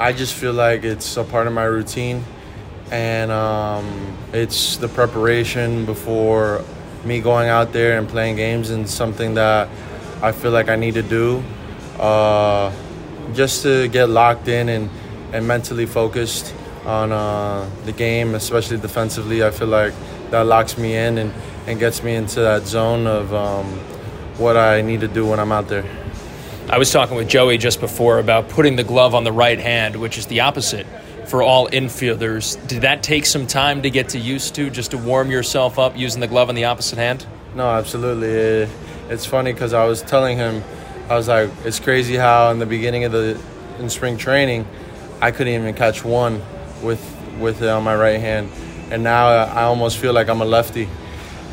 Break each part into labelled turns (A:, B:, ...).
A: I just feel like it's a part of my routine, and um, it's the preparation before me going out there and playing games, and something that I feel like I need to do, uh, just to get locked in and and mentally focused on uh, the game, especially defensively. I feel like that locks me in and, and gets me into that zone of um, what I need to do when I'm out there.
B: I was talking with Joey just before about putting the glove on the right hand, which is the opposite for all infielders. Did that take some time to get to used to, just to warm yourself up using the glove on the opposite hand?
A: No, absolutely. It's funny because I was telling him, I was like, it's crazy how in the beginning of the in spring training, I couldn't even catch one with with it on my right hand, and now I almost feel like I'm a lefty.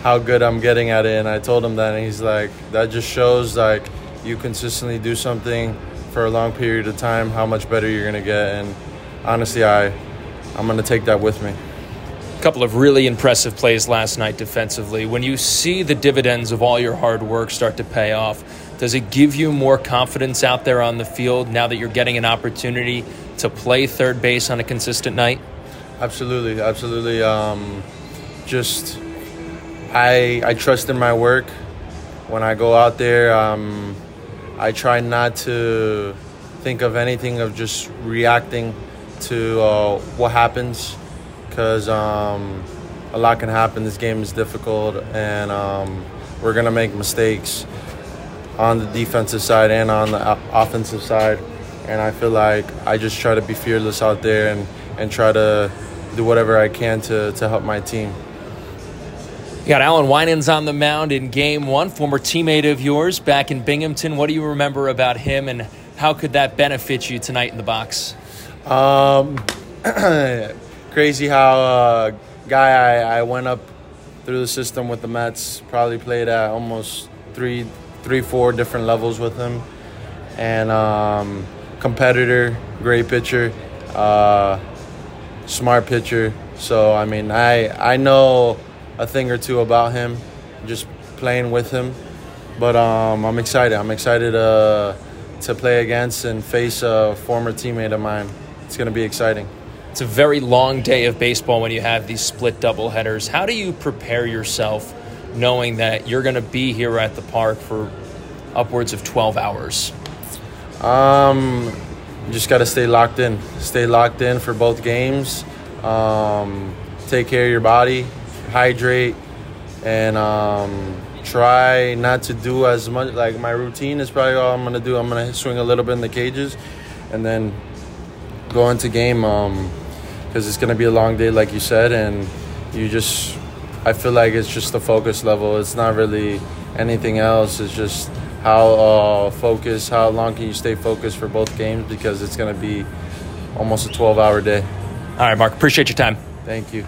A: How good I'm getting at it, and I told him that, and he's like, that just shows like you consistently do something for a long period of time, how much better you're gonna get, and honestly, I I'm gonna take that with me.
B: A couple of really impressive plays last night defensively. When you see the dividends of all your hard work start to pay off, does it give you more confidence out there on the field now that you're getting an opportunity to play third base on a consistent night?
A: Absolutely, absolutely. Um, just I I trust in my work. When I go out there, um, I try not to think of anything of just reacting to uh, what happens because um, a lot can happen. This game is difficult, and um, we're gonna make mistakes on the defensive side and on the offensive side and I feel like I just try to be fearless out there and, and try to do whatever I can to, to help my team.
B: You got Allan Winans on the mound in game one, former teammate of yours back in Binghamton. What do you remember about him and how could that benefit you tonight in the box?
A: Um, crazy how a uh, guy I, I went up through the system with the Mets probably played at almost three, three, four different levels with him. And um, competitor, great pitcher, uh, smart pitcher. So I mean, I I know a thing or two about him, just playing with him. But um, I'm excited. I'm excited uh, to play against and face a former teammate of mine. It's going to be exciting.
B: It's a very long day of baseball when you have these split double headers. How do you prepare yourself knowing that you're going to be here at the park for upwards of 12 hours?
A: Um, just got to stay locked in. Stay locked in for both games. Um, take care of your body, hydrate, and um, try not to do as much. Like my routine is probably all I'm gonna do. I'm gonna swing a little bit in the cages, and then go into game because um, it's gonna be a long day, like you said, and you just. I feel like it's just the focus level. It's not really anything else. It's just how uh, focused, how long can you stay focused for both games because it's going to be almost a 12 hour day.
B: All right, Mark, appreciate your time.
A: Thank you.